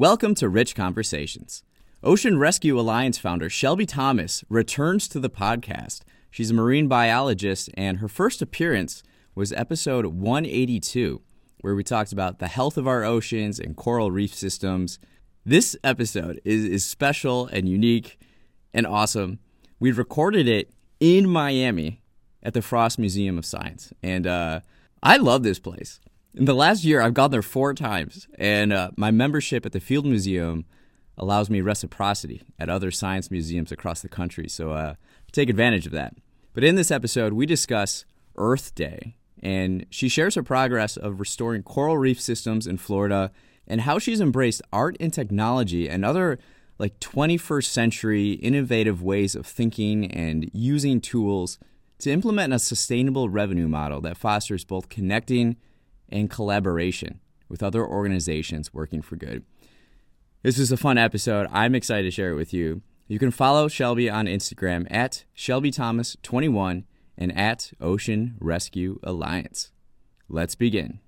Welcome to Rich Conversations. Ocean Rescue Alliance founder Shelby Thomas returns to the podcast. She's a marine biologist, and her first appearance was episode 182, where we talked about the health of our oceans and coral reef systems. This episode is, is special and unique and awesome. We recorded it in Miami at the Frost Museum of Science, and uh, I love this place. In the last year, I've gone there four times, and uh, my membership at the Field Museum allows me reciprocity at other science museums across the country. So uh, take advantage of that. But in this episode, we discuss Earth Day, and she shares her progress of restoring coral reef systems in Florida and how she's embraced art and technology and other like 21st century innovative ways of thinking and using tools to implement a sustainable revenue model that fosters both connecting and collaboration with other organizations working for good. This was a fun episode. I'm excited to share it with you. You can follow Shelby on Instagram at ShelbyThomas21 and at Ocean Rescue Alliance. Let's begin.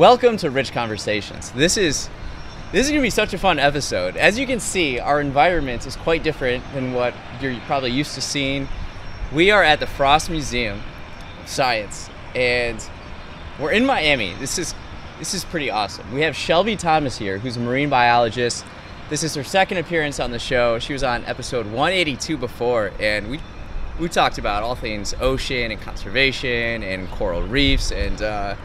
Welcome to Rich Conversations. This is this is going to be such a fun episode. As you can see, our environment is quite different than what you're probably used to seeing. We are at the Frost Museum of Science and we're in Miami. This is this is pretty awesome. We have Shelby Thomas here, who's a marine biologist. This is her second appearance on the show. She was on episode 182 before and we we talked about all things ocean and conservation and coral reefs and uh,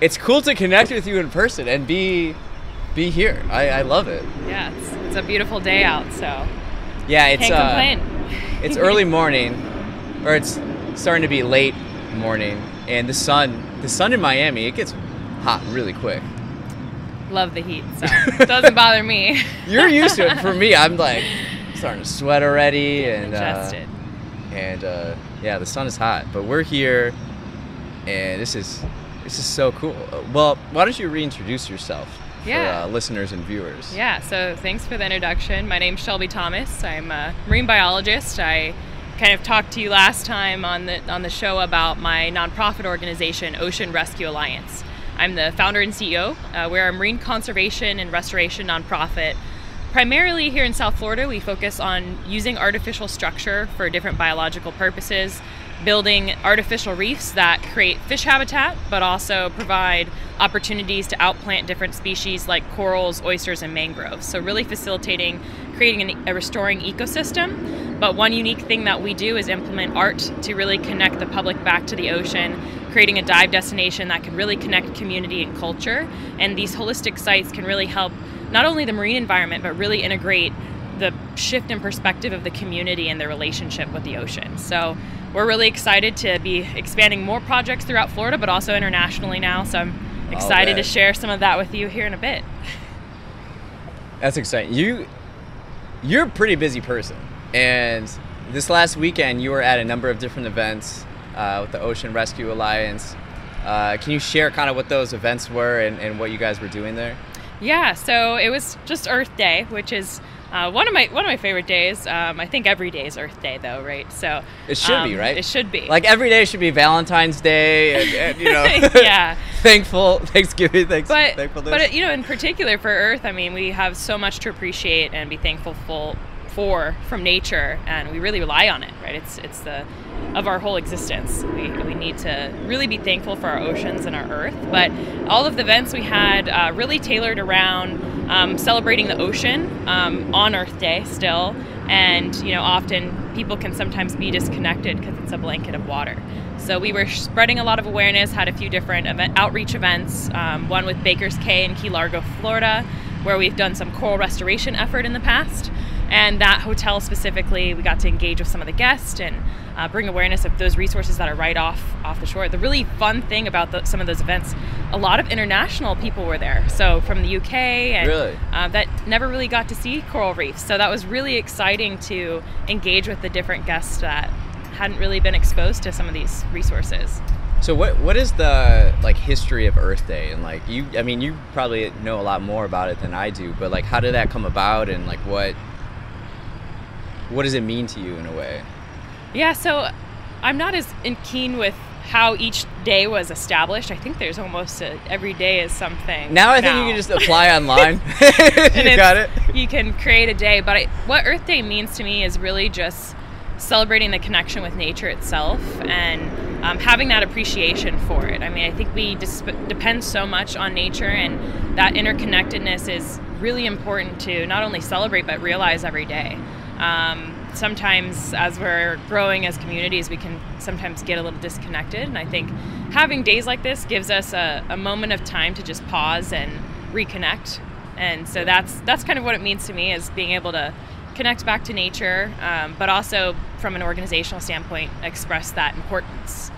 it's cool to connect with you in person and be be here. I, I love it. Yeah, it's, it's a beautiful day out, so Yeah, it's can't uh, complain. it's early morning, or it's starting to be late morning, and the sun the sun in Miami it gets hot really quick. Love the heat, so it doesn't bother me. You're used to it. For me, I'm like starting to sweat already, and uh, and uh, yeah, the sun is hot, but we're here, and this is this is so cool. Well, why don't you reintroduce yourself Yeah. for uh, listeners and viewers? Yeah, so thanks for the introduction. My name's Shelby Thomas. I'm a marine biologist. I kind of talked to you last time on the on the show about my nonprofit organization, Ocean Rescue Alliance. I'm the founder and CEO. Uh, we're a marine conservation and restoration nonprofit. Primarily here in South Florida, we focus on using artificial structure for different biological purposes, building artificial reefs that create fish habitat, but also provide opportunities to outplant different species like corals, oysters, and mangroves. So, really facilitating creating an, a restoring ecosystem. But one unique thing that we do is implement art to really connect the public back to the ocean, creating a dive destination that can really connect community and culture. And these holistic sites can really help not only the marine environment, but really integrate the shift in perspective of the community and their relationship with the ocean. So we're really excited to be expanding more projects throughout Florida, but also internationally now. So I'm excited to share some of that with you here in a bit. That's exciting. You you're a pretty busy person, and this last weekend you were at a number of different events uh, with the Ocean Rescue Alliance. Uh, can you share kind of what those events were and, and what you guys were doing there? Yeah, so it was just Earth Day, which is uh, one of my one of my favorite days. Um, I think every day is Earth Day, though, right? So It should be, um, right? It should be. Like every day should be Valentine's Day, and, and you know, Yeah. thankful Thanksgiving, thanks, but thankfulness. but you know, in particular for Earth, I mean, we have so much to appreciate and be thankful for, for from nature, and we really rely on it, right? It's it's the of our whole existence. We, we need to really be thankful for our oceans and our Earth. But all of the events we had uh, really tailored around um, celebrating the ocean um, on Earth Day still, and you know, often people can sometimes be disconnected because it's a blanket of water. So we were spreading a lot of awareness, had a few different event, outreach events, um, one with Baker's Cay in Key Largo, Florida, where we've done some coral restoration effort in the past. And that hotel specifically, we got to engage with some of the guests and uh, bring awareness of those resources that are right off off the shore. The really fun thing about the, some of those events, a lot of international people were there. So from the UK and Really? uh, that never really got to see coral reefs. So that was really exciting to engage with the different guests that hadn't really been exposed to some of these resources. So what what is the like history of Earth Day and like you I mean you probably know a lot more about it than I do but like how did that come about and like what what does it mean to you in a way? Yeah, so I'm not as in keen with how each day was established. I think there's almost a, every day is something. Now I think now. you can just apply online. you got it. You can create a day, but I, what Earth Day means to me is really just celebrating the connection with nature itself and um, having that appreciation for it. I mean, I think we dis- depend so much on nature, and that interconnectedness is really important to not only celebrate but realize every day. Um, sometimes as we're growing as communities we can sometimes get a little disconnected. And i think having days like this gives us a, a moment of time to just pause and reconnect. And so that's that's kind of what it means to me is being able to connect back to nature um, but also from an organizational standpoint express that importance.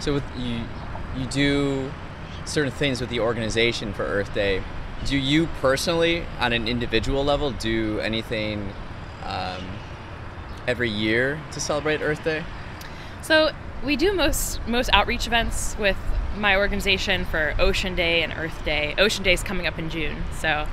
So with you you do certain things with the organization for earth day. Do you personally on an individual level do anything um, every year to celebrate Earth Day? So we do most most outreach events with my organization for Ocean Day and Earth Day. Ocean Day is coming up in June, so uh,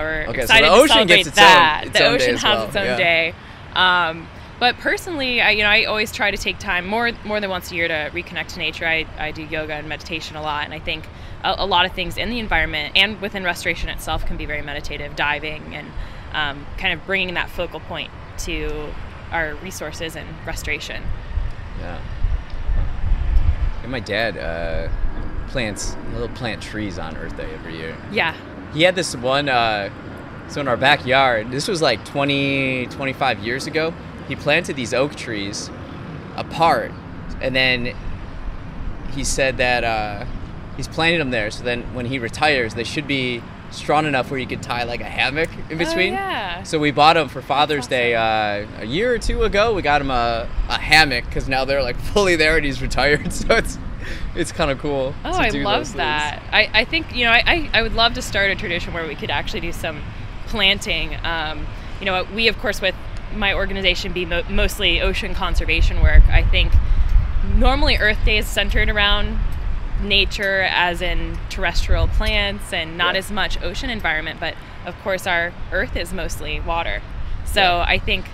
we're okay, excited so the to celebrate its that. Own, its the own ocean has well. its own yeah. day. Um, but personally, I, you know, I always try to take time more more than once a year to reconnect to nature. I, I do yoga and meditation a lot, and I think a, a lot of things in the environment and within restoration itself can be very meditative. Diving and um, kind of bringing that focal point to our resources and restoration. Yeah. And my dad uh, plants little plant trees on Earth Day every year. Yeah. He had this one. Uh, so in our backyard, this was like 20, 25 years ago. He planted these oak trees apart, and then he said that uh, he's planting them there. So then when he retires, they should be strong enough where you could tie like a hammock in between. Oh, yeah. So we bought them for Father's awesome. Day uh, a year or two ago. We got him a, a hammock because now they're like fully there and he's retired. So it's it's kind of cool. Oh, I love that. I, I think you know I, I would love to start a tradition where we could actually do some planting. Um, you know, we of course with my organization be mo- mostly ocean conservation work. I think normally Earth Day is centered around nature as in terrestrial plants and not yeah. as much ocean environment but of course our earth is mostly water so yeah. i think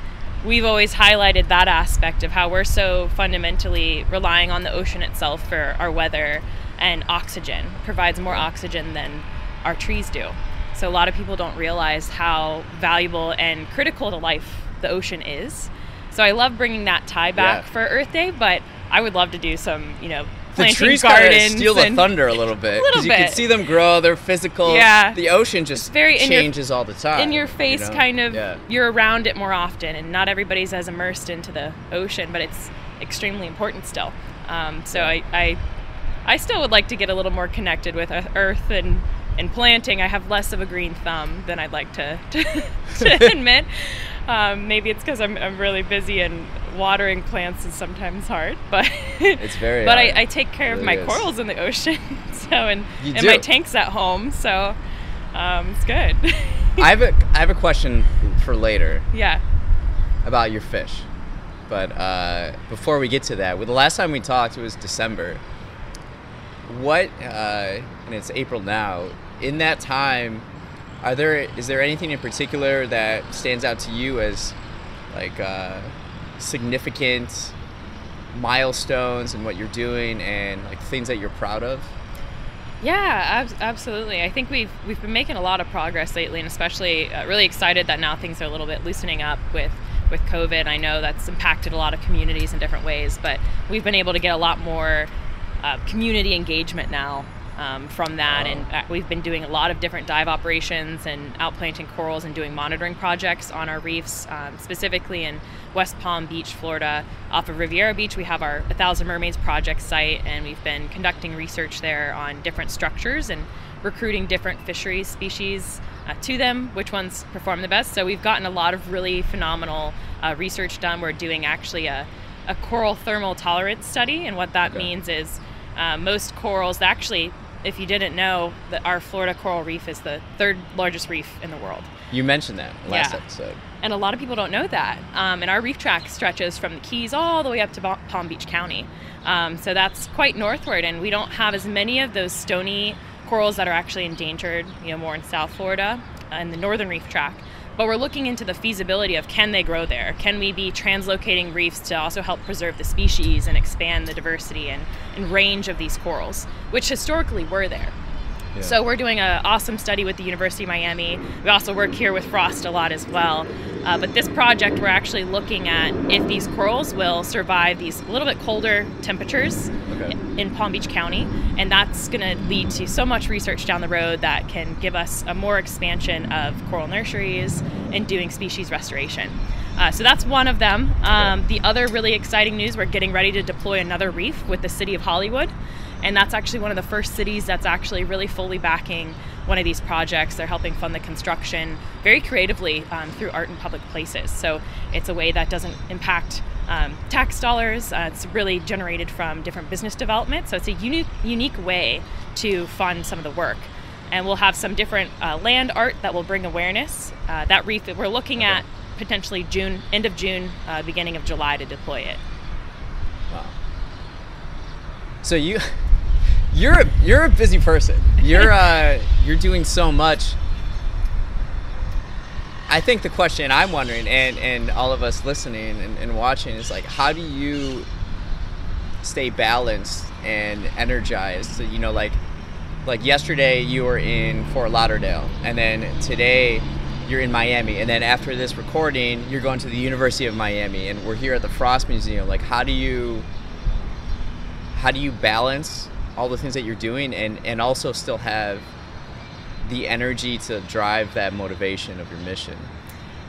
we've always highlighted that aspect of how we're so fundamentally relying on the ocean itself for our weather and oxygen provides more oxygen than our trees do so a lot of people don't realize how valuable and critical to life the ocean is so i love bringing that tie back yeah. for earth day but i would love to do some you know the trees kind of steal the thunder a little bit because you can see them grow. They're physical. Yeah. The ocean just very changes your, all the time. In your face, you know? kind of. Yeah. You're around it more often, and not everybody's as immersed into the ocean, but it's extremely important still. Um, so yeah. I, I, I still would like to get a little more connected with Earth and and planting. I have less of a green thumb than I'd like to to, to admit. Um, maybe it's because I'm, I'm really busy and watering plants is sometimes hard, but it's very. but I, I, take care really of my is. corals in the ocean, so and and my tanks at home, so um, it's good. I have a I have a question for later. Yeah. About your fish, but uh, before we get to that, well, the last time we talked it was December. What uh, and it's April now. In that time, are there is there anything in particular that stands out to you as like uh, significant milestones and what you're doing and like things that you're proud of? Yeah, ab- absolutely. I think we've we've been making a lot of progress lately, and especially uh, really excited that now things are a little bit loosening up with with COVID. I know that's impacted a lot of communities in different ways, but we've been able to get a lot more uh, community engagement now um, from that. And uh, we've been doing a lot of different dive operations and outplanting corals and doing monitoring projects on our reefs, um, specifically in West Palm Beach, Florida. Off of Riviera Beach, we have our A Thousand Mermaids project site, and we've been conducting research there on different structures and recruiting different fisheries species uh, to them, which ones perform the best. So we've gotten a lot of really phenomenal uh, research done. We're doing actually a, a coral thermal tolerance study, and what that okay. means is uh, most corals actually if you didn't know that our Florida coral reef is the third largest reef in the world. You mentioned that last yeah. episode. And a lot of people don't know that. Um, and our reef tract stretches from the Keys all the way up to Palm Beach County. Um, so that's quite northward, and we don't have as many of those stony corals that are actually endangered, you know, more in South Florida and the northern reef tract. But we're looking into the feasibility of can they grow there? Can we be translocating reefs to also help preserve the species and expand the diversity and, and range of these corals, which historically were there? Yeah. So we're doing an awesome study with the University of Miami. We also work here with Frost a lot as well. Uh, but this project, we're actually looking at if these corals will survive these a little bit colder temperatures okay. in Palm Beach County, and that's going to lead to so much research down the road that can give us a more expansion of coral nurseries and doing species restoration. Uh, so that's one of them. Um. The other really exciting news: we're getting ready to deploy another reef with the City of Hollywood and that's actually one of the first cities that's actually really fully backing one of these projects. They're helping fund the construction very creatively um, through art in public places. So it's a way that doesn't impact um, tax dollars. Uh, it's really generated from different business development. So it's a unique, unique way to fund some of the work. And we'll have some different uh, land art that will bring awareness. Uh, that reef that we're looking okay. at potentially June, end of June, uh, beginning of July to deploy it. Wow. So you you're a, you're a busy person. You're uh, you're doing so much. I think the question I'm wondering, and, and all of us listening and, and watching, is like, how do you stay balanced and energized? So, you know, like like yesterday you were in Fort Lauderdale, and then today you're in Miami, and then after this recording, you're going to the University of Miami, and we're here at the Frost Museum. Like, how do you how do you balance all the things that you're doing and and also still have the energy to drive that motivation of your mission?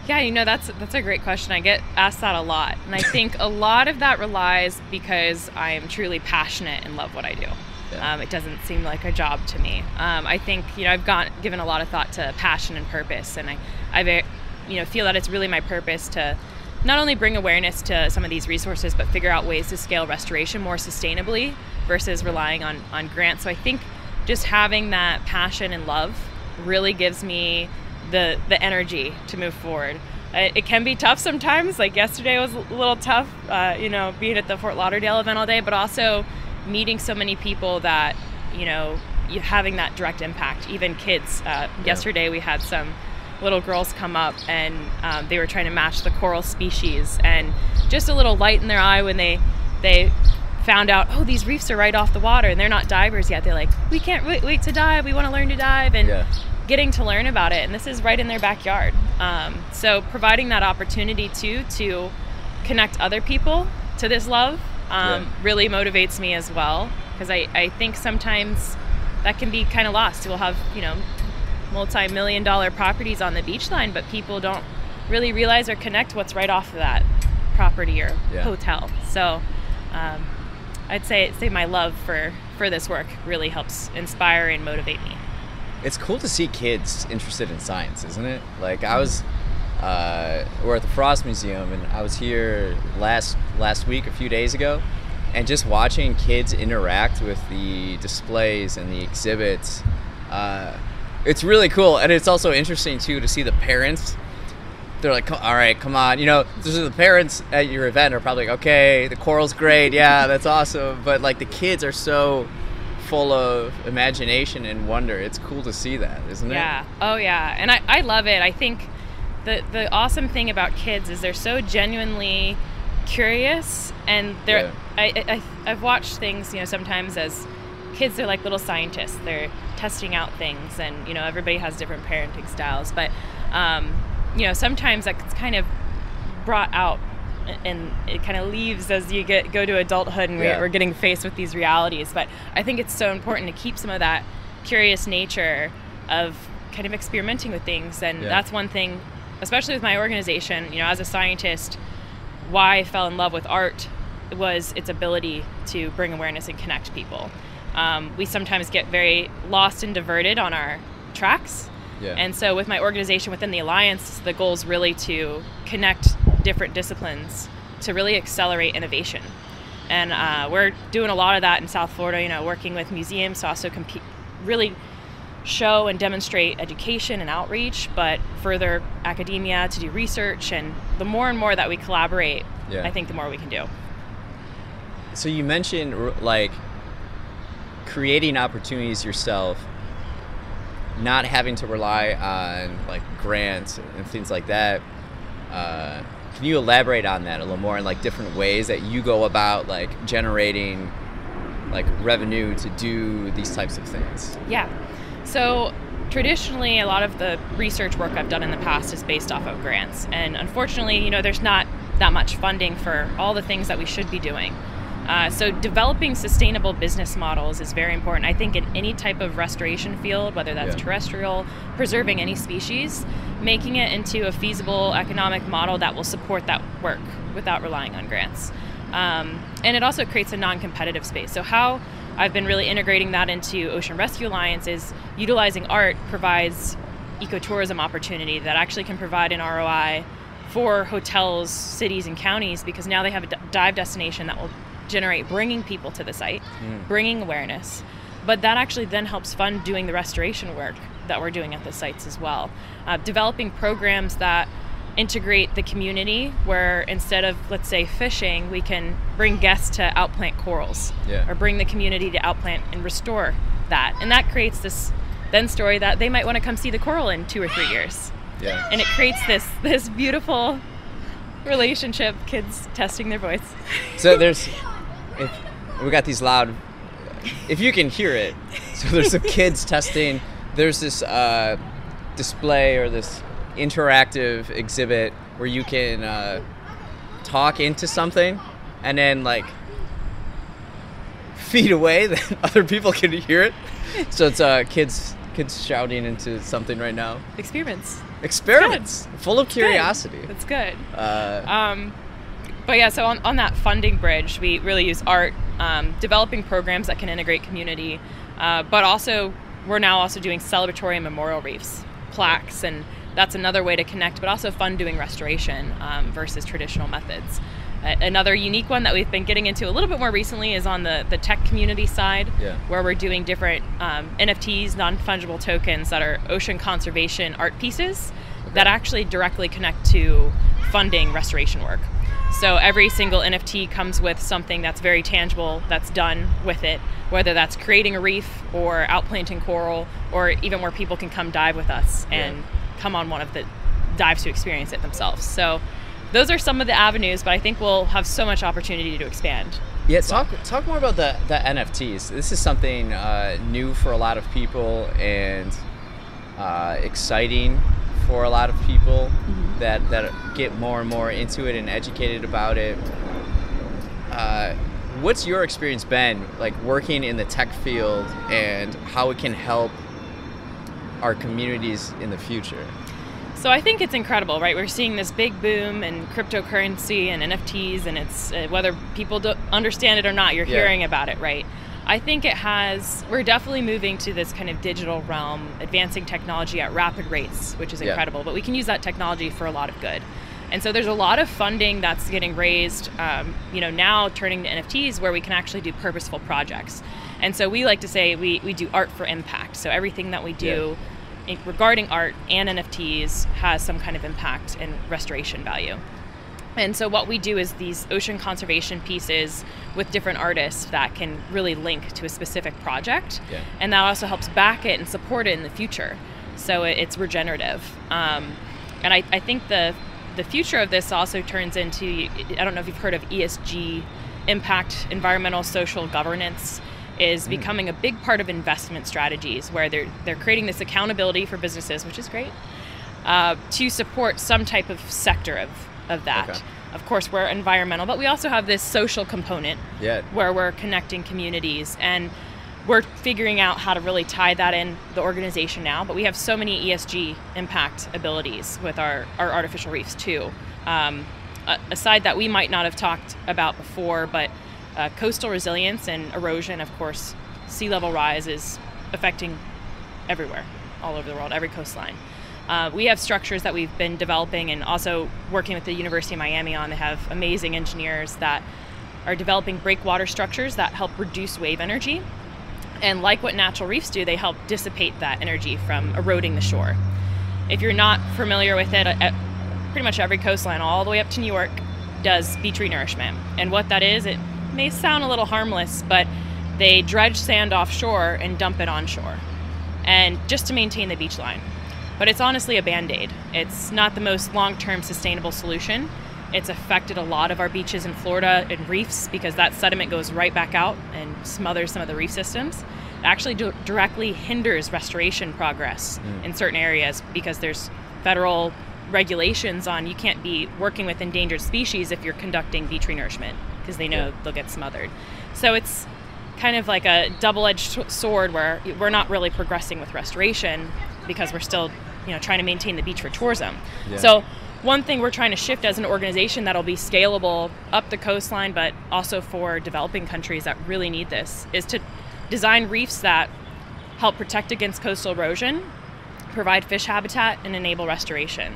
Yeah you know that's that's a great question. I get asked that a lot and i think a lot of that relies because i am truly passionate and love what i do. Yeah. um, it doesn't seem like a job to me. Um, i think you know i've got given a lot of thought to passion and purpose and i i you know feel that it's really my purpose to not only bring awareness to some of these resources but figure out ways to scale restoration more sustainably versus relying on on grants. So I think just having that passion and love really gives me the the energy to move forward. It, it can be tough sometimes. Like yesterday was a little tough, uh, you know, being at the Fort Lauderdale event all day, but also meeting so many people that you know you having that direct impact. Even kids. Uh, yeah. Yesterday we had some little girls come up and um, they were trying to match the coral species and just a little light in their eye when they they found out, oh, these reefs are right off the water and they're not divers yet. They're like, we can't wait, wait to dive. We want to learn to dive. And yeah. getting to learn about it. And this is right in their backyard. Um, so providing that opportunity too to connect other people to this love um, yeah. really motivates me as well. Because I, I think sometimes that can be kind of lost. We'll have, you know, multi million dollar properties on the beach line, but people don't really realize or connect what's right off of that property or yeah. hotel. So, um, I'd say say my love for for this work really helps inspire and motivate me. It's cool to see kids interested in science, isn't it? Like I was, uh, we're at the Frost Museum, and I was here last last week, a few days ago, and just watching kids interact with the displays and the exhibits. Uh, it's really cool, and it's also interesting too to see the parents they're like, all right, come on. You know, the parents at your event are probably like, okay, the coral's great, yeah, that's awesome. But like the kids are so full of imagination and wonder. It's cool to see that, isn't it? Yeah. Oh yeah. And I, I love it. I think the the awesome thing about kids is they're so genuinely curious and they're yeah. I, I I've watched things, you know, sometimes as kids they're like little scientists. They're testing out things and you know, everybody has different parenting styles. But um, you know, sometimes that's kind of brought out and it kind of leaves as you get go to adulthood and yeah. we're getting faced with these realities. But I think it's so important to keep some of that curious nature of kind of experimenting with things, and yeah. that's one thing, especially with my organization. You know, as a scientist, why I fell in love with art was its ability to bring awareness and connect people. Um, we sometimes get very lost and diverted on our tracks yeah. And so with my organization within the alliance, the goal is really to connect different disciplines to really accelerate innovation. And uh, we're doing a lot of that in South Florida. You know, working with museums to also compete, really show and demonstrate education and outreach, but further academia to do research. And the more and more that we collaborate, yeah. I think the more we can do. So you mentioned like creating opportunities yourself not having to rely on like grants and things like that. Uh, can you elaborate on that a little more in like different ways that you go about like generating like revenue to do these types of things? Yeah. So traditionally a lot of the research work I've done in the past is based off of grants. And unfortunately, you know, there's not that much funding for all the things that we should be doing. Uh, so developing sustainable business models is very important. I think in any type of restoration field, whether that's yeah. terrestrial, preserving any species, making it into a feasible economic model that will support that work without relying on grants. Um, and it also creates a non-competitive space. So how I've been really integrating that into Ocean Rescue Alliance is utilizing art provides ecotourism opportunity that actually can provide an ROI for hotels, cities, and counties because now they have a dive destination that will generate bringing people to the site, mm. bringing awareness. But that actually then helps fund doing the restoration work that we're doing at the sites as well. Uh, developing programs that integrate the community where instead of let's say fishing we can bring guests to outplant corals yeah. or bring the community to outplant and restore that and that creates this then story that they might want to come see the coral in two or three years yeah. and it creates this this beautiful relationship kids testing their voice so there's if we got these loud if you can hear it. So there's some kids testing. There's this uh, display or this interactive exhibit where you can uh, talk into something and then like feet away that other people can hear it. So it's uh, kids kids shouting into something right now. Experiments. Experiments? Full of curiosity. That's good, uh, um, but yeah, so on, on that funding bridge, we really use art, um, developing programs that can integrate community, uh, but also we're now also doing celebratory and memorial reefs, plaques, and that's another way to connect, but also fun doing restoration um, versus traditional methods. Uh, another unique one that we've been getting into a little bit more recently is on the, the tech community side, yeah. where we're doing different um, NFTs, non fungible tokens that are ocean conservation art pieces okay. that actually directly connect to funding restoration work. So every single NFT comes with something that's very tangible that's done with it, whether that's creating a reef or outplanting coral, or even where people can come dive with us and yeah. come on one of the dives to experience it themselves. So those are some of the avenues, but I think we'll have so much opportunity to expand. Yeah, talk talk more about the the NFTs. This is something uh, new for a lot of people and uh, exciting for a lot of people mm-hmm. that that get more and more into it and educated about it. Uh, what's your experience been like working in the tech field and how it can help our communities in the future? So I think it's incredible, right? We're seeing this big boom in cryptocurrency and NFTs, and it's uh, whether people understand it or not, you're yeah. hearing about it, right? I think it has, we're definitely moving to this kind of digital realm, advancing technology at rapid rates, which is incredible, yeah. but we can use that technology for a lot of good. And so there's a lot of funding that's getting raised, um, you know, now turning to NFTs where we can actually do purposeful projects. And so we like to say we, we do art for impact. So everything that we do yeah. in, regarding art and NFTs has some kind of impact and restoration value. And so what we do is these ocean conservation pieces with different artists that can really link to a specific project, yeah. and that also helps back it and support it in the future. So it's regenerative, um, and I, I think the the future of this also turns into I don't know if you've heard of ESG, impact, environmental, social governance is mm. becoming a big part of investment strategies where they're they're creating this accountability for businesses, which is great, uh, to support some type of sector of of that. Okay. Of course, we're environmental, but we also have this social component yeah. where we're connecting communities and we're figuring out how to really tie that in the organization now. But we have so many ESG impact abilities with our, our artificial reefs too. Um, aside that we might not have talked about before, but uh, coastal resilience and erosion, of course, sea level rise is affecting everywhere, all over the world, every coastline. Uh, we have structures that we've been developing and also working with the University of Miami on. They have amazing engineers that are developing breakwater structures that help reduce wave energy. And like what natural reefs do, they help dissipate that energy from eroding the shore. If you're not familiar with it, at pretty much every coastline, all the way up to New York, does beach renourishment. And what that is, it may sound a little harmless, but they dredge sand offshore and dump it onshore and just to maintain the beach line. But it's honestly a band aid. It's not the most long term sustainable solution. It's affected a lot of our beaches in Florida and reefs because that sediment goes right back out and smothers some of the reef systems. It actually directly hinders restoration progress mm. in certain areas because there's federal regulations on you can't be working with endangered species if you're conducting beach renourishment because they know yeah. they'll get smothered. So it's kind of like a double-edged sword where we're not really progressing with restoration because we're still, you know, trying to maintain the beach for tourism. Yeah. So one thing we're trying to shift as an organization that'll be scalable up the coastline, but also for developing countries that really need this, is to design reefs that help protect against coastal erosion, provide fish habitat, and enable restoration.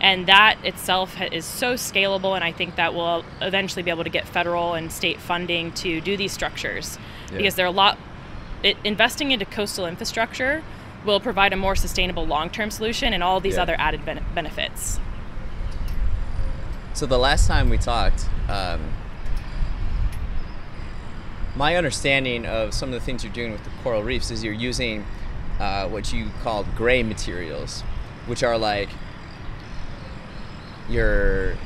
And that itself is so scalable, and I think that we'll eventually be able to get federal and state funding to do these structures yeah. because they're a lot. It, investing into coastal infrastructure will provide a more sustainable long-term solution and all these yeah. other added ben- benefits. So the last time we talked, um, my understanding of some of the things you're doing with the coral reefs is you're using uh, what you called gray materials, which are like your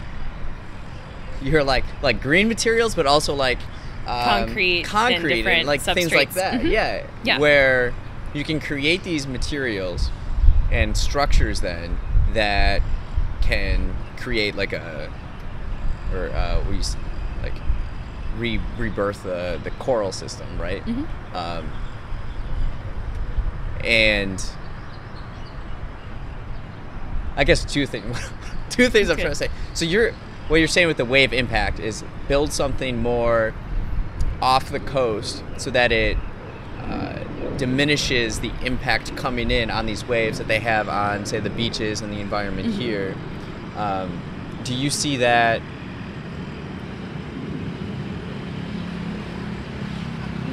you're like like green materials, but also like um, concrete, concrete, and, and like substrates. things like that. Mm-hmm. Yeah, yeah, where you can create these materials and structures then that can create like a or uh, we like re- rebirth the the coral system, right? Mm-hmm. Um, and I guess two things. two things I'm trying to say. So you're what you're saying with the wave impact is build something more off the coast so that it diminishes the impact coming in on these waves that they have on, say, the beaches and the environment mm-hmm. here. Um, do you see that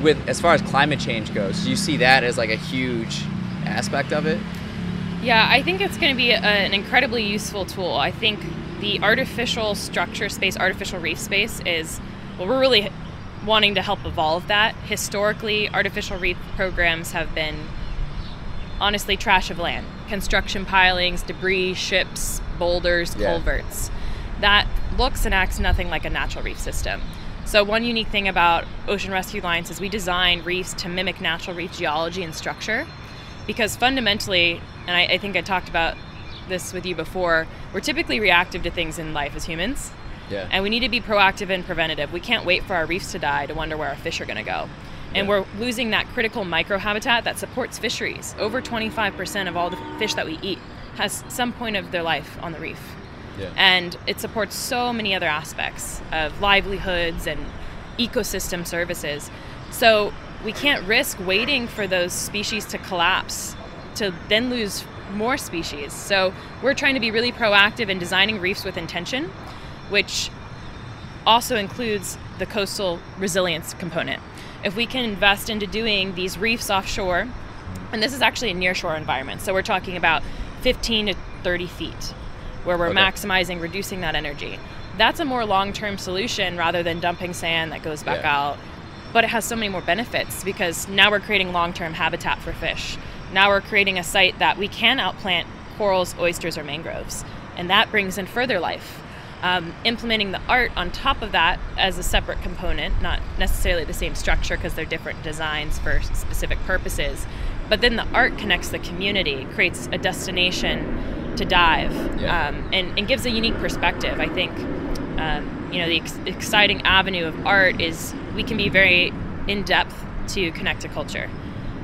with as far as climate change goes? Do you see that as like a huge aspect of it? Yeah, I think it's going to be a, an incredibly useful tool. I think the artificial structure space, artificial reef space is, well, we're really wanting to help evolve that. Historically, artificial reef programs have been honestly trash of land construction pilings, debris, ships, boulders, yeah. culverts. That looks and acts nothing like a natural reef system. So, one unique thing about Ocean Rescue Alliance is we design reefs to mimic natural reef geology and structure because fundamentally, and I, I think I talked about this with you before, we're typically reactive to things in life as humans. Yeah. And we need to be proactive and preventative. We can't wait for our reefs to die to wonder where our fish are going to go. And yeah. we're losing that critical microhabitat that supports fisheries. Over 25% of all the fish that we eat has some point of their life on the reef. Yeah. And it supports so many other aspects of livelihoods and ecosystem services. So we can't risk waiting for those species to collapse to then lose more species. So we're trying to be really proactive in designing reefs with intention, which also includes the coastal resilience component. If we can invest into doing these reefs offshore, and this is actually a nearshore environment, so we're talking about 15 to 30 feet, where we're okay. maximizing, reducing that energy. That's a more long term solution rather than dumping sand that goes back yeah. out but it has so many more benefits because now we're creating long-term habitat for fish. Now we're creating a site that we can outplant corals, oysters, or mangroves, and that brings in further life. Um, implementing the art on top of that as a separate component, not necessarily the same structure because they're different designs for specific purposes, but then the art connects the community, creates a destination to dive, yeah. um, and, and, gives a unique perspective. I think um, you know the ex- exciting avenue of art is we can be very in depth to connect to culture.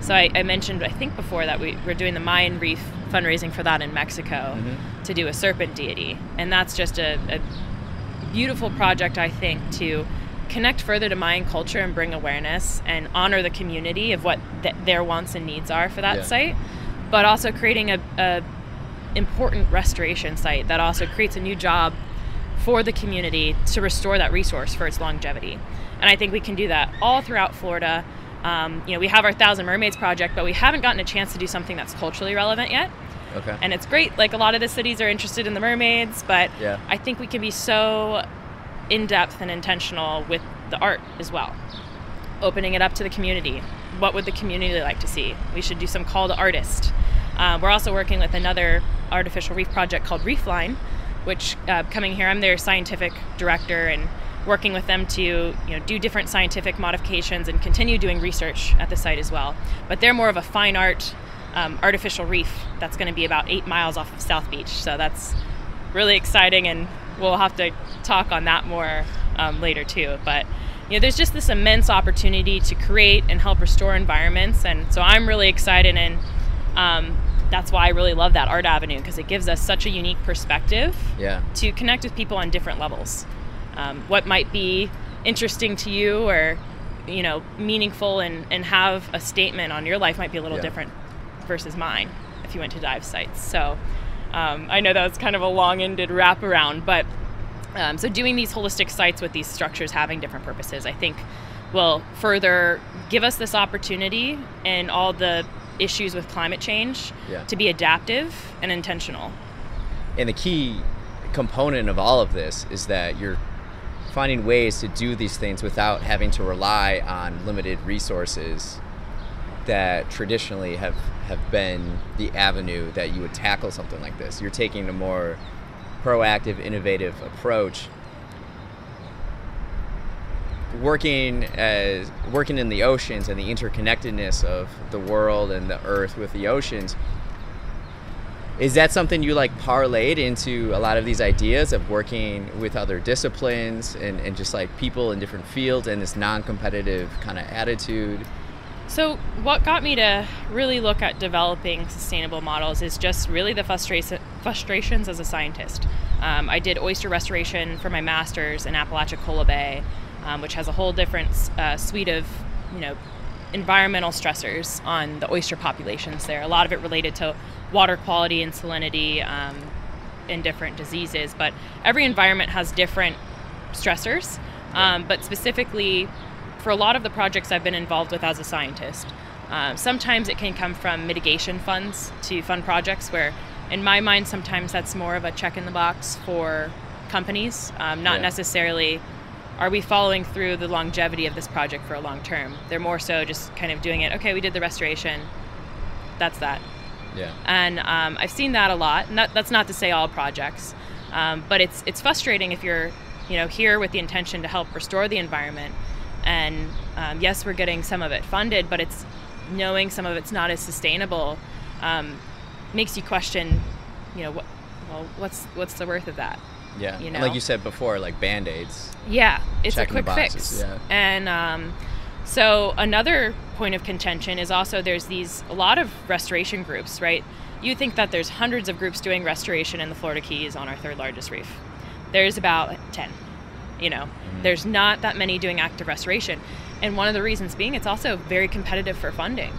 So I, I, mentioned, I think before that we, we're doing the Mayan Reef fundraising for that in Mexico mm-hmm. to do a serpent deity, and that's just a, a beautiful project I think to connect further to Mayan culture and bring awareness and honor the community of what th- their wants and needs are for that yeah. site, but also creating a, a important restoration site that also creates a new job for the community to restore that resource for its longevity. And I think we can do that all throughout Florida. Um, you know, we have our Thousand Mermaids project, but we haven't gotten a chance to do something that's culturally relevant yet. Okay. And it's great. Like a lot of the cities are interested in the mermaids, but yeah. I think we can be so in depth and intentional with the art as well. Opening it up to the community, what would the community like to see? We should do some call to artist. Uh, we're also working with another artificial reef project called Reefline, which uh, coming here, I'm their scientific director and working with them to you know do different scientific modifications and continue doing research at the site as well. But they're more of a fine art um, artificial reef that's going to be about eight miles off of South Beach. So that's really exciting, and we'll have to talk on that more um, later too. But you know, there's just this immense opportunity to create and help restore environments, and so I'm really excited, and um, that's why I really love that art avenue because it gives us such a unique perspective yeah. to connect with people on different levels. Um, what might be interesting to you or you know meaningful and, and have a statement on your life might be a little Yeah. different versus mine if you went to dive sites. So um, I know that was kind of a long-ended wraparound, but um, so doing these holistic sites with these structures having different purposes, I think, will further give us this opportunity and all the issues with climate change Yeah. to be adaptive and intentional. And the key component of all of this is that you're finding ways to do these things without having to rely on limited resources that traditionally have, have been the avenue that you would tackle something like this. You're taking a more proactive, innovative approach. Working as working in the oceans and the interconnectedness of the world and the earth with the oceans, is that something you like parlayed into a lot of these ideas of working with other disciplines and, and just like people in different fields and this non-competitive kind of attitude So, what got me to really look at developing sustainable models is just really the frustration, frustrations as a scientist. Um, I did oyster restoration for my master's in Apalachicola Bay, um, which has a whole different uh, suite of, you know, environmental stressors on the oyster populations there. A lot of it related to water quality and salinity um, and different diseases, but every environment has different stressors. Um, but specifically, for a lot of the projects I've been involved with as a scientist, um, sometimes it can come from mitigation funds to fund projects where, in my mind, sometimes that's more of a check in the box for companies, um, not Yeah. necessarily are we following through the longevity of this project for a long term. They're more so just kind of doing it, okay, we did the restoration, that's that yeah and um, I've seen that a lot. Not, that's not to say all projects, um, but it's it's frustrating if you're you know here with the intention to help restore the environment, and um, yes, we're getting some of it funded, but it's knowing some of it's not as sustainable um, makes you question, you know, what well what's what's the worth of that? Yeah You know? like you said before like band-aids Yeah, it's a quick fix. yeah. And um, so another point of contention is also there's these a lot of restoration groups, right? You think that there's hundreds of groups doing restoration in the Florida Keys on our third largest reef. There's about 10. You know, there's not that many doing active restoration. And one of the reasons being it's also very competitive for funding.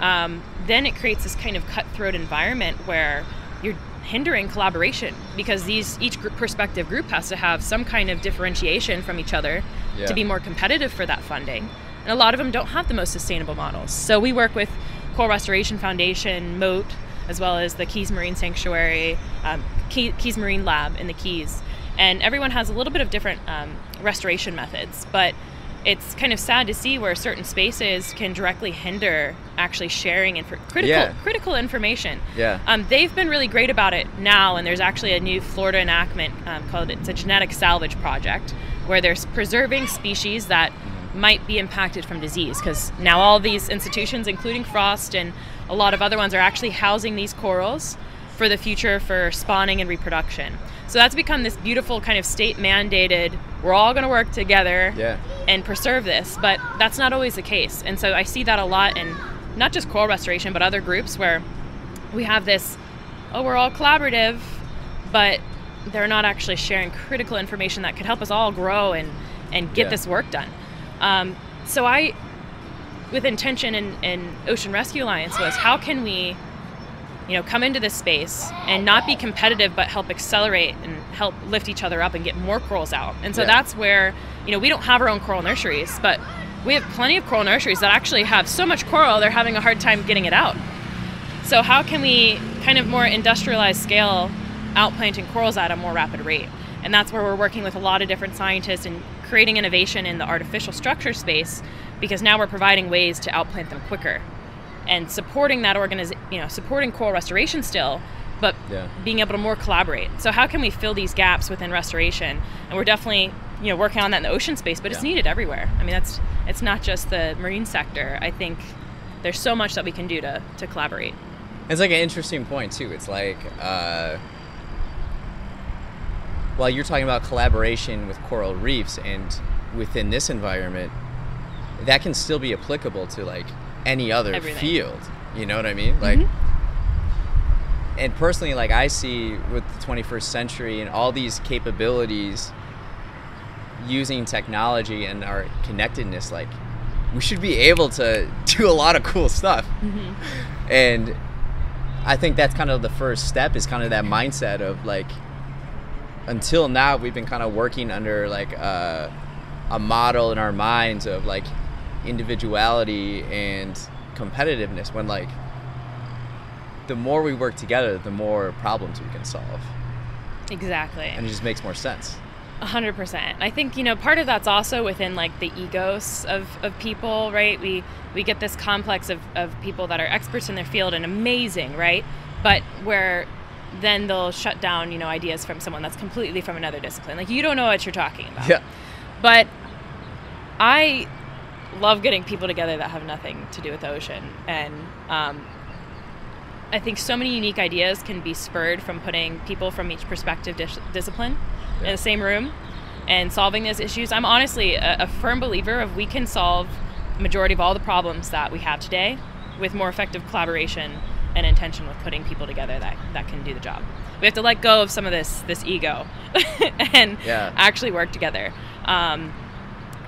Um, then it creates this kind of cutthroat environment where you're hindering collaboration because these each group, perspective group has to have some kind of differentiation from each other Yeah. to be more competitive for that funding. And a lot of them don't have the most sustainable models. So we work with Coral Restoration Foundation, Mote, as well as the Keys Marine Sanctuary, um, Key, Keys Marine Lab in the Keys. And everyone has a little bit of different um, restoration methods, but it's kind of sad to see where certain spaces can directly hinder actually sharing inf- critical Yeah. critical information. Yeah. Um, they've been really great about it now, and there's actually a new Florida enactment um, called it's a genetic salvage project, where they're preserving species that might be impacted from disease. Because now all these institutions, including Frost and a lot of other ones, are actually housing these corals for the future for spawning and reproduction. So that's become this beautiful kind of state mandated. We're all going to work together yeah and preserve this, but that's not always the case. And so I see that a lot in not just coral restoration, but other groups where we have this, oh, we're all collaborative, but they're not actually sharing critical information that could help us all grow and, and get Yeah. this work done. Um, so I, with intention in, in Ocean Rescue Alliance was how can we you know come into this space and not be competitive but help accelerate and help lift each other up and get more corals out. And so Yeah. that's where you know we don't have our own coral nurseries but we have plenty of coral nurseries that actually have so much coral they're having a hard time getting it out. So how can we kind of more industrialized scale outplanting corals at a more rapid rate? And that's where we're working with a lot of different scientists and creating innovation in the artificial structure space because now we're providing ways to outplant them quicker and supporting that organization, you know, supporting coral restoration still, but Yeah. being able to more collaborate. So how can we fill these gaps within restoration? And we're definitely, you know, working on that in the ocean space, but it's needed everywhere. I mean, that's it's not just the marine sector. I think there's so much that we can do to to collaborate. It's like an interesting point too. It's like, uh, while you're talking about collaboration with coral reefs and within this environment, that can still be applicable to like any other Everything. field. You know what I mean? Like, Mhm. and personally, like I see with the 21st century and all these capabilities using technology and our connectedness, like we should be able to do a lot of cool stuff. And I think that's kind of the first step is kind of that mindset of like until now we've been kind of working under like a, a model in our minds of like individuality and competitiveness when like the more we work together the more problems we can solve Exactly. and it just makes more sense A hundred percent. I think you know part of that's also within like the egos of, of people, right? We we get this complex of, of people that are experts in their field and amazing, right? But where then they'll shut down, you know, ideas from someone that's completely from another discipline. Like you don't know what you're talking about. yeah But I love getting people together that have nothing to do with the ocean. And um, I think so many unique ideas can be spurred from putting people from each perspective dis- discipline in the same room and solving those issues. I'm honestly a, a firm believer of we can solve majority of all the problems that we have today with more effective collaboration and intention with putting people together that, that can do the job. We have to let go of some of this this ego and Yeah. actually work together. Um,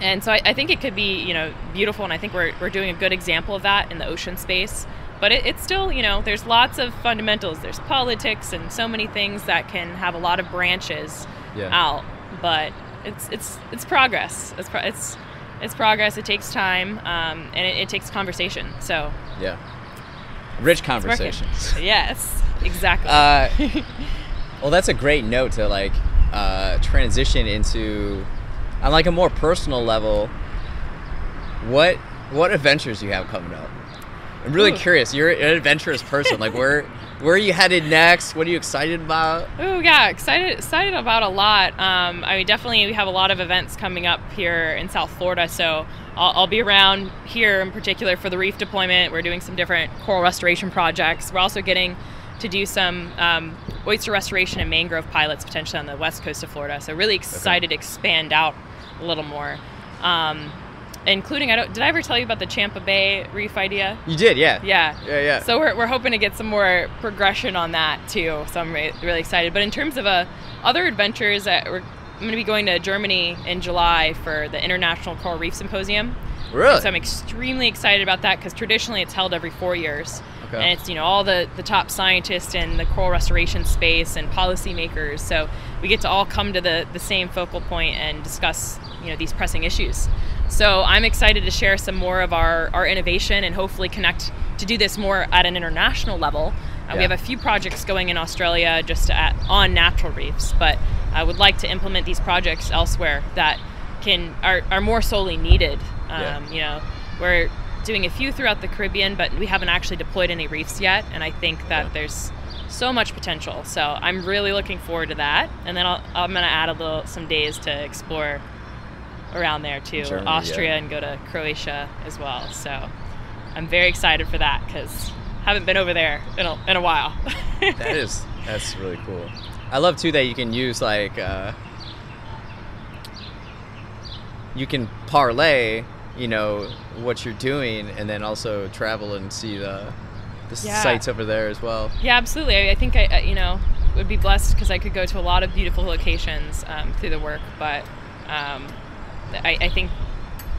and so I, I think it could be, you know, beautiful, and I think we're, we're doing a good example of that in the ocean space. But it, it's still, you know, there's lots of fundamentals. There's politics and so many things that can have a lot of branches Yeah. out. But it's it's it's progress. It's pro- it's it's progress. It takes time, um, and it, it takes conversation. So yeah rich conversations yes, exactly. Uh, well, that's a great note to like uh, transition into, on like a more personal level. What what adventures do you have coming up? I'm really Ooh. curious. You're an adventurous person. like where where are you headed next? What are you excited about? Oh yeah, excited excited about a lot. Um, I mean, definitely we have a lot of events coming up here in South Florida, so I'll, I'll be around here in particular for the reef deployment. We're doing some different coral restoration projects. We're also getting to do some um, oyster restoration and mangrove pilots potentially on the west coast of Florida. So really excited to expand out a little more. Um, including, I don't. Did I ever tell you about the Tampa Bay reef idea? You did, yeah. Yeah. Yeah, yeah. So we're, we're hoping to get some more progression on that too. So I'm re- really excited. But in terms of uh, other adventures, that we're, I'm going to be going to Germany in July for the International Coral Reef Symposium. really? So I'm extremely excited about that because traditionally it's held every four years. Okay. And it's you know all the, the top scientists in the coral restoration space and policymakers. So we get to all come to the, the same focal point and discuss you know these pressing issues. So I'm excited to share some more of our, our innovation and hopefully connect to do this more at an international level. Uh, We have a few projects going in Australia just at, on natural reefs, but I would like to implement these projects elsewhere that can are, are more solely needed. Um, Yeah. You know, we're doing a few throughout the Caribbean, but we haven't actually deployed any reefs yet, and I think that Yeah. there's so much potential. So I'm really looking forward to that, and then I'll, I'm going to add a little some days to explore around there too, Germany, Austria, yeah. and go to Croatia as well. So I'm very excited for that because haven't been over there in a, in a while. that is that's really cool. I love too that you can use like uh, you can parlay, you know, what you're doing, and then also travel and see the the Yeah. sites over there as well. Yeah, absolutely. I, think I, you know, would be blessed because I could go to a lot of beautiful locations um, through the work. But um, I, I think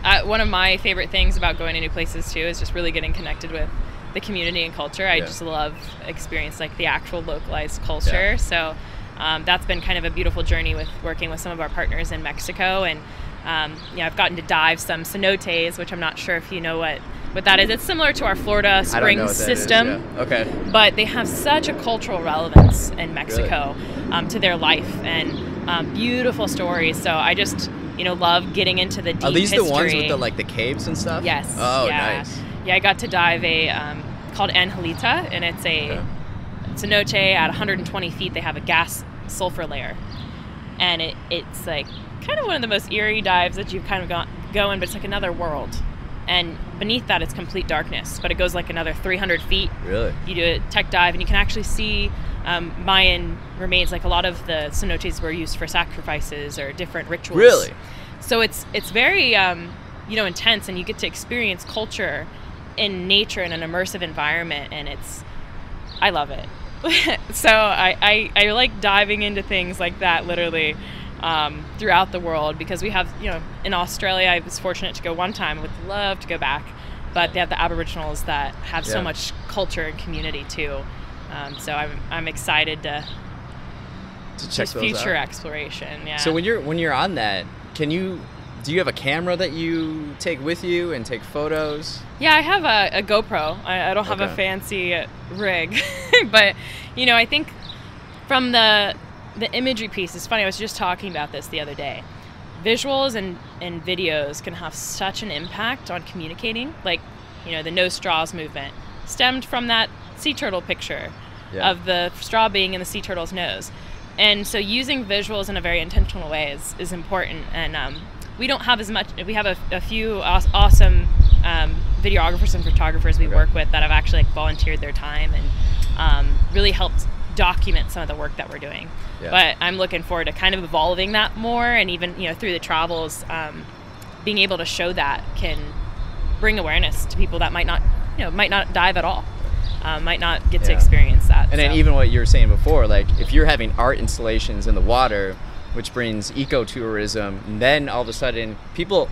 uh, one of my favorite things about going to new places too is just really getting connected with the community and culture. I Yeah. just love experience like the actual localized culture. Yeah. So um, that's been kind of a beautiful journey with working with some of our partners in Mexico and. Um, yeah, I've gotten to dive some cenotes, which I'm not sure if you know what, what that is. It's similar to our Florida I don't know Springs what that is, system yeah. Okay. but they have such a cultural relevance in Mexico um, to their life. And um, beautiful stories. So I just you know love getting into the deep Are these history. the ones with the like the caves and stuff? Yes. Oh, yeah. nice. Yeah, I got to dive a um, called Angelita, and it's a Okay. it's a noche at 120 feet. They have a gas sulfur layer, and it, it's like kind of one of the most eerie dives that you've kind of got going, but it's like another world. And beneath that, it's complete darkness, but it goes like another 300 feet. Really? You do a tech dive, and you can actually see um, Mayan remains. Like a lot of the cenotes were used for sacrifices or different rituals. Really? So it's it's very um, you know intense, and you get to experience culture in nature in an immersive environment, and it's I love it. so I, I I like diving into things like that literally um, throughout the world because we have you know in Australia I was fortunate to go one time. Would love to go back, but they have the Aboriginals that have so much culture and community too. Um, so I'm I'm excited to To check future out. exploration. Yeah. So when you're when you're on that, can you do you have a camera that you take with you and take photos? Yeah, I have a, a GoPro. I, I don't have a fancy rig, but you know, I think from the the imagery piece, is funny. I was just talking about this the other day. Visuals and and videos can have such an impact on communicating. Like, you know, the no straws movement stemmed from that sea turtle picture Yeah. of the straw being in the sea turtle's nose. And so using visuals in a very intentional way is, is important. And um, we don't have as much, we have a, a few aw- awesome um, videographers and photographers we Okay. work with that have actually like, volunteered their time and um, really helped document some of the work that we're doing. Yeah. But I'm looking forward to kind of evolving that more and even, you know, through the travels, um, being able to show that can bring awareness to people that might not, you know, might not dive at all, uh, might not get to experience that. And then even what you were saying before, like if you're having art installations in the water, which brings ecotourism, and then all of a sudden people,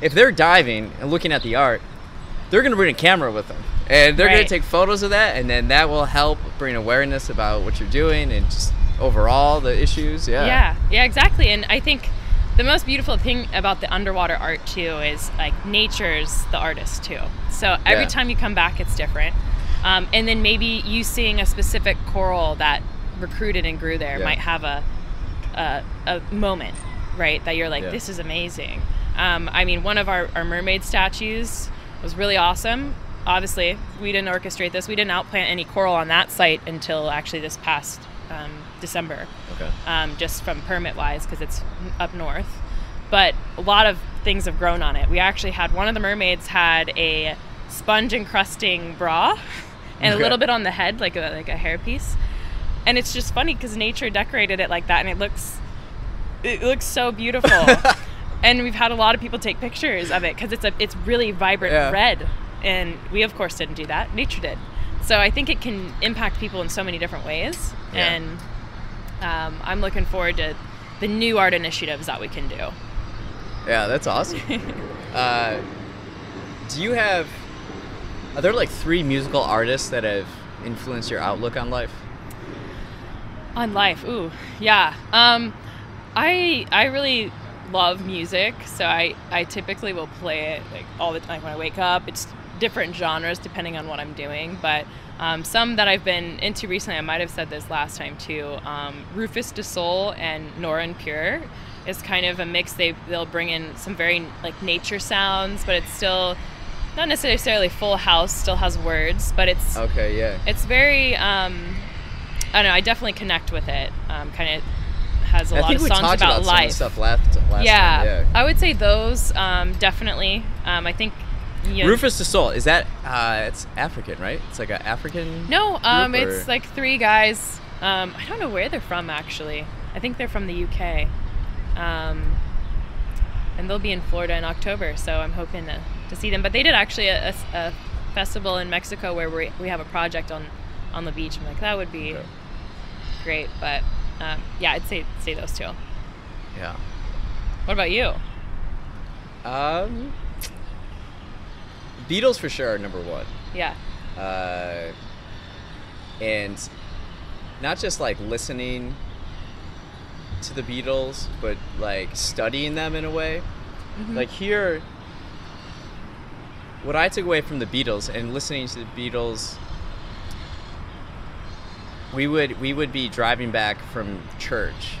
if they're diving and looking at the art, they're going to bring a camera with them. And they're going to take photos of that, and then that will help bring awareness about what you're doing and just overall the issues. Yeah. Yeah, yeah, exactly. And I think the most beautiful thing about the underwater art too is like nature's the artist too. So every Yeah. time you come back, it's different. Um, and then maybe you seeing a specific coral that recruited and grew there Yeah. might have a, a a moment, right? That you're like, Yeah. this is amazing. Um, I mean, one of our, our mermaid statues was really awesome. Obviously, we didn't orchestrate this. We didn't outplant any coral on that site until actually this past um, December Okay. um, just from permit wise because it's up north. But a lot of things have grown on it. We actually had one of the mermaids had a sponge encrusting bra and Okay. a little bit on the head, like a like a hairpiece. And it's just funny because nature decorated it like that, and it looks it looks so beautiful. and we've had a lot of people take pictures of it because it's a it's really vibrant Yeah. red, and we of course didn't do that. Nature did. So I think it can impact people in so many different ways, Yeah. and um, I'm looking forward to the new art initiatives that we can do. Yeah, that's awesome. uh, do you have? Are there like three musical artists that have influenced your outlook on life? On life, ooh, yeah. Um, I I really love music, so I I typically will play it like all the time when I wake up. It's different genres depending on what I'm doing, but um, some that I've been into recently, I might have said this last time too. Um, Rüfüs Du Sol and Nora En Pure is kind of a mix. They they'll bring in some very like nature sounds, but it's still not necessarily full house. Still has words, but it's Okay, yeah. it's very um i don't know i definitely connect with it um kind of has a I lot of songs about, about, some of the life stuff last, last yeah. Yeah. i would say those um definitely um i think Rüfüs Du Sol is that? Uh, it's African, right? It's like an African. no um group, it's like three guys um i don't know where they're from actually i think they're from the uk um and they'll be in florida in october so i'm hoping to, to see them but they did actually a, a- a festival in mexico where we, we have a project on on the beach i'm like that would be Okay. great but um, yeah i'd say say those two Yeah. what about you Um. Beatles for sure are number one. yeah uh, and not just like listening to the Beatles, but like studying them in a way. Like here, what I took away from the Beatles and listening to the Beatles, we would we would be driving back from church,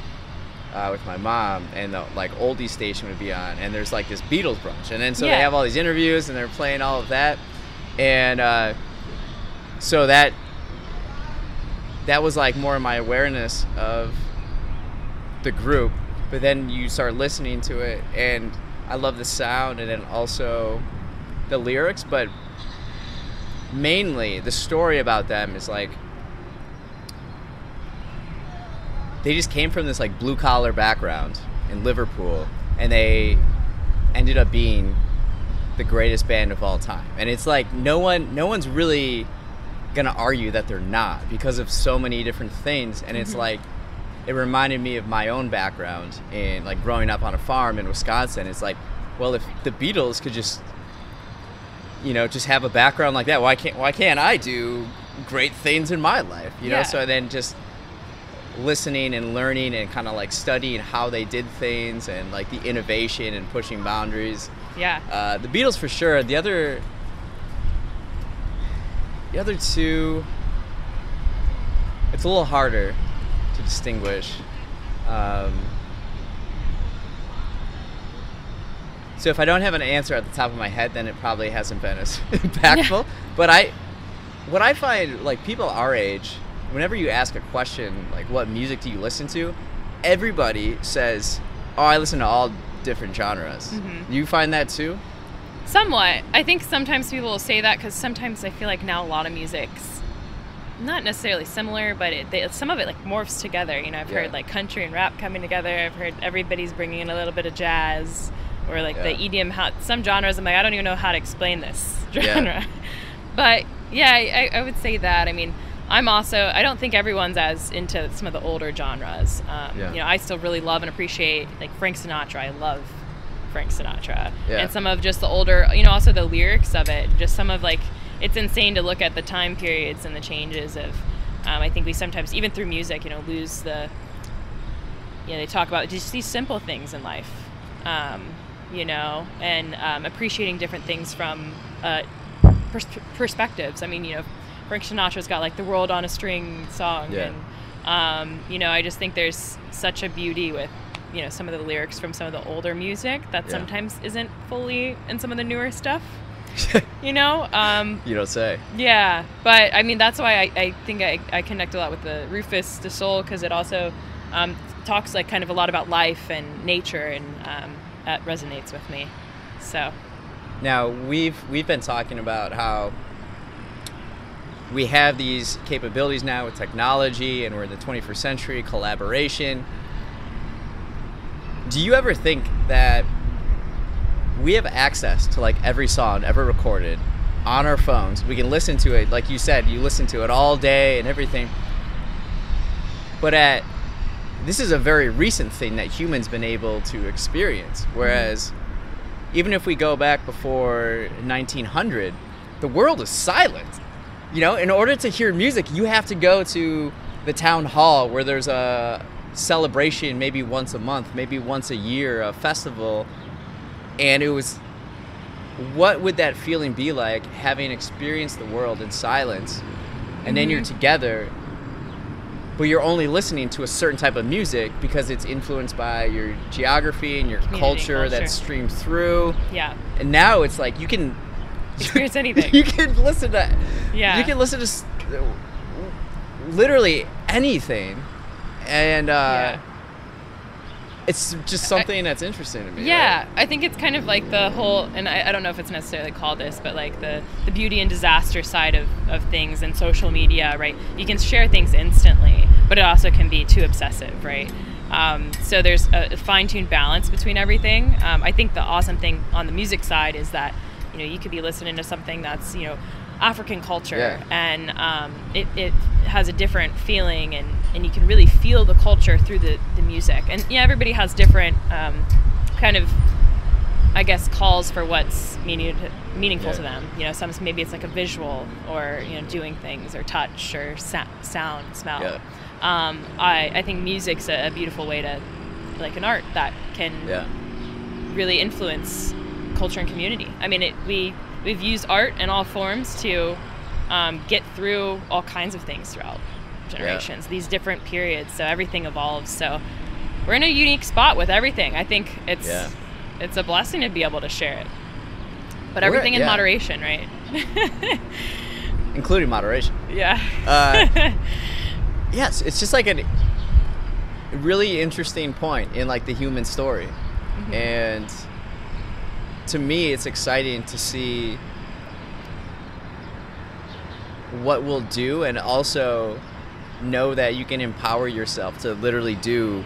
uh, with my mom, and the like oldie station would be on, and there's like this Beatles brunch, and then so Yeah. they have all these interviews, and they're playing all of that, and uh, so that that was like more of my awareness of the group, but then you start listening to it, and I love the sound, and then also the lyrics, but mainly the story about them is like they just came from this like blue collar background in Liverpool and they ended up being the greatest band of all time. And it's like no one no one's really gonna argue that they're not because of so many different things and it's mm-hmm. like it reminded me of my own background in like growing up on a farm in Wisconsin. It's like, well if the Beatles could just you know, just have a background like that, why can't why can't I do great things in my life? You know, Yeah. so then just listening and learning and kind of like studying how they did things and like the innovation and pushing boundaries. Yeah. Uh, the Beatles for sure. The other, the other two, it's a little harder to distinguish. Um, so if I don't have an answer at the top of my head, then it probably hasn't been as impactful. But I, what I find like people our age, whenever you ask a question like what music do you listen to, everybody says, "Oh, I listen to all different genres." Mhm. You find that too? Somewhat. I think sometimes people will say that because sometimes I feel like now a lot of music's not necessarily similar, but it, they, some of it like morphs together. You know, I've Yeah. heard like country and rap coming together. I've heard everybody's bringing in a little bit of jazz or like the Yeah. EDM. How, some genres, I'm like, I don't even know how to explain this genre. Yeah. But yeah, I, I would say that. I mean, I'm also, I don't think everyone's as into some of the older genres. Um, Yeah. You know, I still really love and appreciate like Frank Sinatra. I love Frank Sinatra. Yeah. And some of just the older, you know, also the lyrics of it, just some of like, it's insane to look at the time periods and the changes of, um, I think we sometimes, even through music, you know, lose the, you know, they talk about just these simple things in life, um, you know, and um, appreciating different things from uh, pers- perspectives. I mean, you know, Frank Sinatra's got like the world on a string song. Yeah. And, um, you know, I just think there's such a beauty with, you know, some of the lyrics from some of the older music that Yeah. sometimes isn't fully in some of the newer stuff, you know? Um, you don't say. yeah, but I mean that's why I, I think I, I connect a lot with the Rüfüs Du Sol because it also um, talks like kind of a lot about life and nature and um, that resonates with me. So Now we've we've been talking about how we have these capabilities now with technology, and we're in the 21st century, collaboration. Do you ever think that we have access to like every song ever recorded on our phones? We can listen to it, like you said, you listen to it all day and everything. But at this is a very recent thing that humans been able to experience, mm-hmm. whereas even if we go back before 1900, the world is silent. You know, in order to hear music, you have to go to the town hall where there's a celebration maybe once a month, maybe once a year, a festival. And it was what would that feeling be like having experienced the world in silence and then you're Mhm. together but you're only listening to a certain type of music because it's influenced by your geography and your culture, culture. that streams through. yeah, And now it's like you can Experience anything. You can listen to Yeah. You can listen to literally anything, and uh, Yeah. it's just something that's interesting to me. yeah. right? I think it's kind of like the whole, and I, I don't know if it's necessarily called this, but like the the beauty and disaster side of of things and social media, right? You can share things instantly, but it also can be too obsessive, right? Um, so there's a fine-tuned balance between everything. Um, I think the awesome thing on the music side is that know you could be listening to something that's you know African culture Yeah. and um, it, it has a different feeling and, and you can really feel the culture through the, the music and yeah everybody has different um, kind of I guess calls for what's meaning meaningful Yeah. to them. You know, some maybe it's like a visual or you know doing things or touch or sa- sound, smell. Yeah. Um, I I think music's a, a beautiful way to like an art that can really influence culture and community. I mean, it, we we've used art in all forms to um, get through all kinds of things throughout generations. These different periods, so everything evolves. So we're in a unique spot with everything. I think it's Yeah. it's a blessing to be able to share it. But We're- everything in yeah. moderation, right? including moderation. yeah. Uh, yes, it's just like a really interesting point in like the human story, and to me, it's exciting to see what we'll do, and also know that you can empower yourself to literally do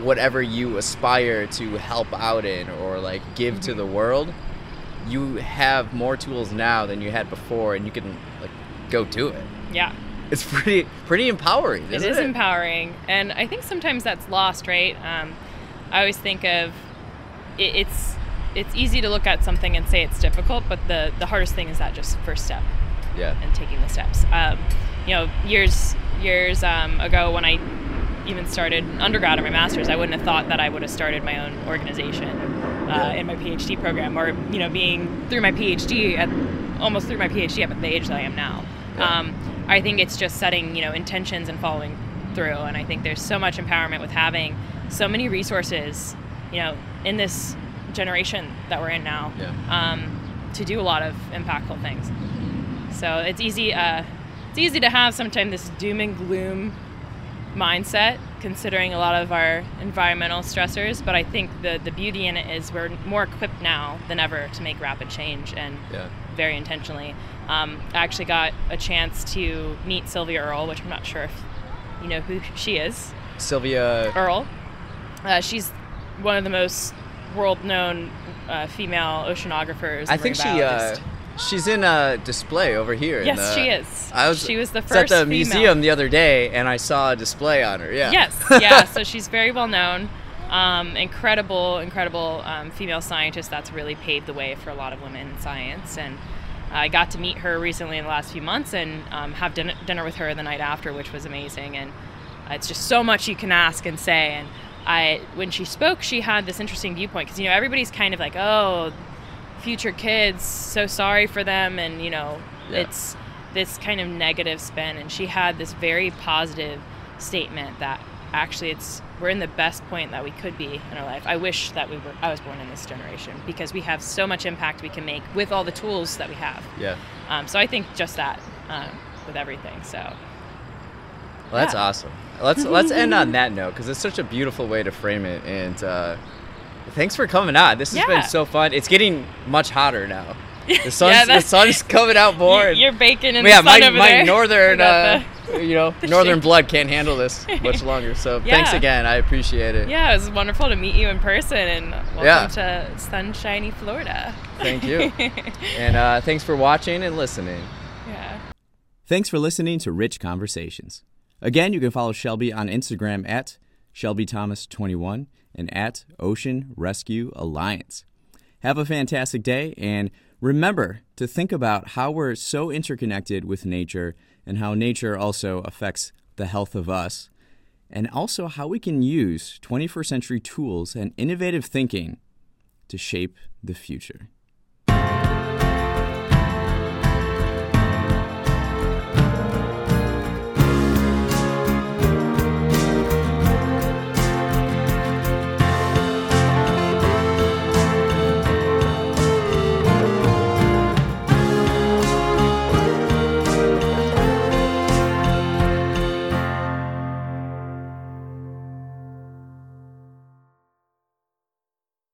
whatever you aspire to help out in or like give to the world. You have more tools now than you had before and you can like go do it. Yeah. it's pretty pretty empowering It is empowering, and I think sometimes that's lost, right? Um, I always think of it, it's it's easy to look at something and say it's difficult, but the the hardest thing is that just first step yeah and taking the steps. Um, you know, years years um, ago when I even started undergrad or my master's, I wouldn't have thought that I would have started my own organization uh, Yeah. in my PhD program, or you know, being through my PhD at almost through my PhD at the age that I am now. Yeah. Um, I think it's just setting you know intentions and following through, and I think there's so much empowerment with having so many resources, you know, in this generation that we're in now, Yeah. um, to do a lot of impactful things. So it's easy. Uh, it's easy to have sometimes this doom and gloom mindset, considering a lot of our environmental stressors. But I think the the beauty in it is we're more equipped now than ever to make rapid change and yeah very intentionally. Um, I actually got a chance to meet Sylvia Earle, which I'm not sure if you know who she is. sylvia Earle. Uh, she's one of the most world-known uh, female oceanographers. i think she uh she's in a display over here in Yes, the- she is. i was She was the was first at the female. museum the other day and i saw a display on her yeah Yes, yeah. So she's very well known. Um, incredible, incredible um, female scientist that's really paved the way for a lot of women in science. And I got to meet her recently in the last few months and um, have dinner, dinner with her the night after, which was amazing. And uh, it's just so much you can ask and say. And I, when she spoke, she had this interesting viewpoint because you know everybody's kind of like, oh, future kids, so sorry for them, and you know, Yeah. it's this kind of negative spin. And she had this very positive statement that actually it's we're in the best point that we could be in our life. I wish that we were I was born in this generation because we have so much impact we can make with all the tools that we have. yeah Um, so I think just that um, with everything. So Well, that's Yeah. awesome. Let's let's end on that note because it's such a beautiful way to frame it. And uh, thanks for coming on. This has Yeah. been so fun. It's getting much hotter now. The sun's, Yeah, the sun's coming out more. you're, and- you're baking in yeah, the sun my, over my there. northern, I uh, got you know, northern shake. blood can't handle this much longer. So thanks again. I appreciate it. yeah, it was wonderful to meet you in person and welcome Yeah. to sunshiny Florida. Thank you. And uh, thanks for watching and listening. yeah. Thanks for listening to Rich Conversations. Again, you can follow Shelby on Instagram at ShelbyThomas21 and at Ocean Rescue Alliance. Have a fantastic day and remember to think about how we're so interconnected with nature and how nature also affects the health of us, and also how we can use 21st century tools and innovative thinking to shape the future.